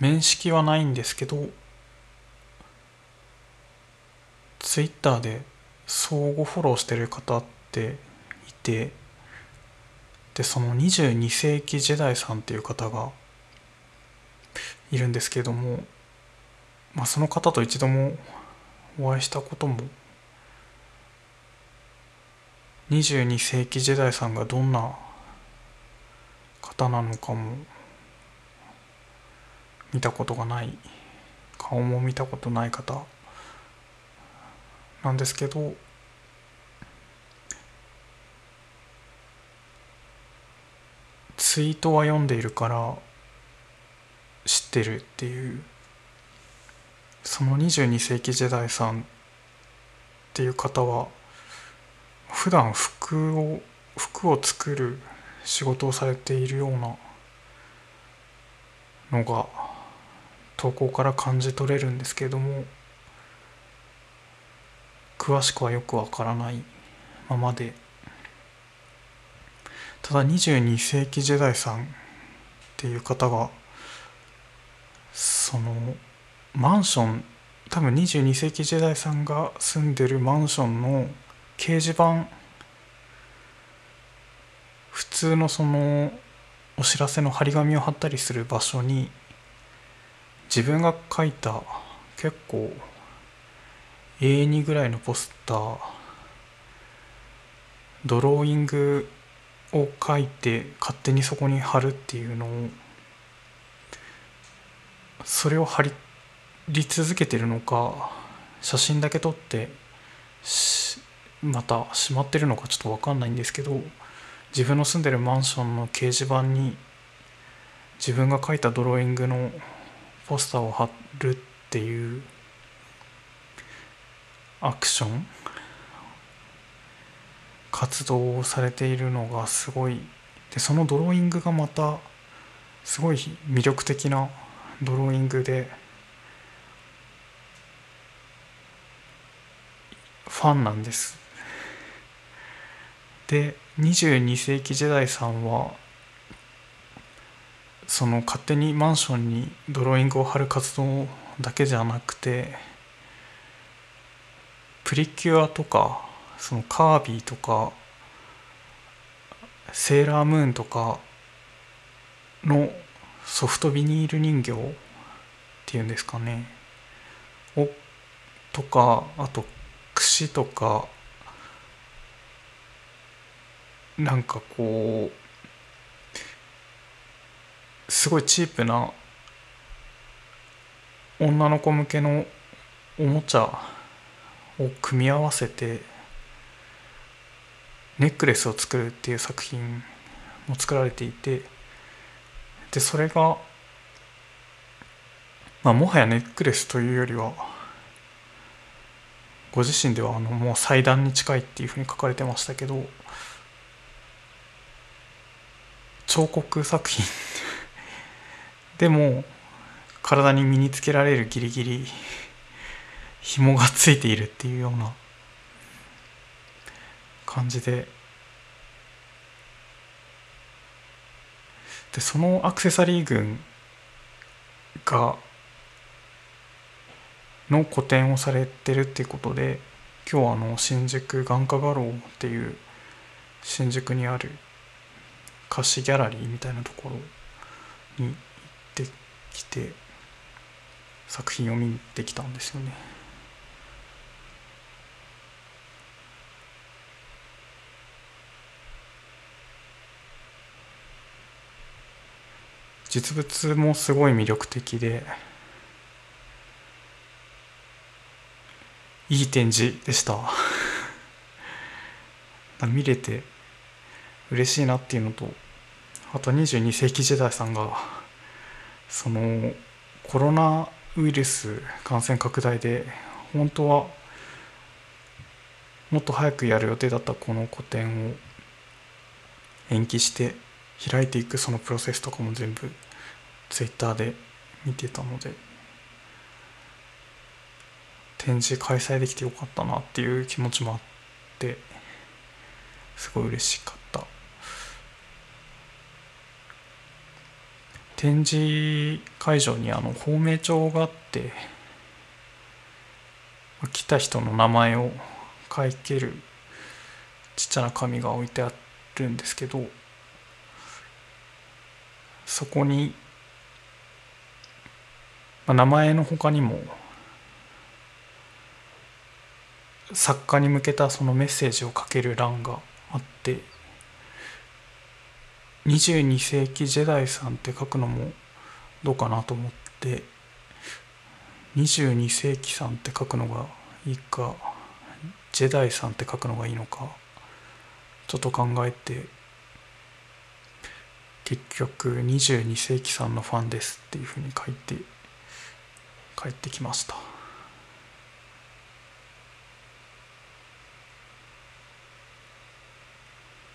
面識はないんですけどツイッターで相互フォローしてる方っていてでその22世紀ジェダイさんっていう方がいるんですけれども、まあ、その方と一度もお会いしたことも22世紀ジェダイさんがどんな方なのかも見たことがない顔も見たことない方なんですけどツイートは読んでいるから知ってるっていうその22世紀時代さんっていう方は普段服を服を作る仕事をされているようなのが投稿から感じ取れるんですけれども詳しくはよくわからないままで。ただ22世紀時代さんっていう方がそのマンション多分22世紀時代さんが住んでるマンションの掲示板普通のそのお知らせの張り紙を貼ったりする場所に自分が書いた結構 A2 ぐらいのポスタードローイングを書いて勝手にそこに貼るっていうのをそれを貼り続けてるのか写真だけ撮ってまたしまってるのかちょっと分かんないんですけど自分の住んでるマンションの掲示板に自分が書いたドローイングのポスターを貼るっていうアクション活動をされているのがすごい。でそのドローイングがまたすごい魅力的なドローイングでファンなんです。で22世紀時代さんはその勝手にマンションにドローイングを貼る活動だけじゃなくてプリキュアとかそのカービィとかセーラームーンとかのソフトビニール人形っていうんですかねをとかあと櫛とかなんかこうすごいチープな女の子向けのおもちゃを組み合わせてネックレスを作るっていう作品も作られていてでそれが、まあ、もはやネックレスというよりはご自身ではあのもう祭壇に近いっていうふうに書かれてましたけど彫刻作品でも体に身につけられるギリギリ紐がついているっていうような感じで。でそのアクセサリー群がの個展をされてるっていうことで今日あの新宿眼科画廊っていう新宿にある貸しギャラリーみたいなところに行ってきて作品を見てきたんですよね。実物もすごい魅力的でいい展示でした 見れて嬉しいなっていうのとあと22世紀時代さんがそのコロナウイルス感染拡大で本当はもっと早くやる予定だったこの個展を延期して開いていくそのプロセスとかも全部ツイッターで見てたので展示開催できてよかったなっていう気持ちもあってすごい嬉しかった。展示会場にあの芳名帳があって来た人の名前を書いけるちっちゃな紙が置いてあるんですけどそこに、まあ、名前の他にも作家に向けたそのメッセージを書ける欄があって22世紀ジェダイさんって書くのもどうかなと思って22世紀さんって書くのがいいかジェダイさんって書くのがいいのかちょっと考えて結局22世紀さんのファンですっていうふうに書いて帰ってきました。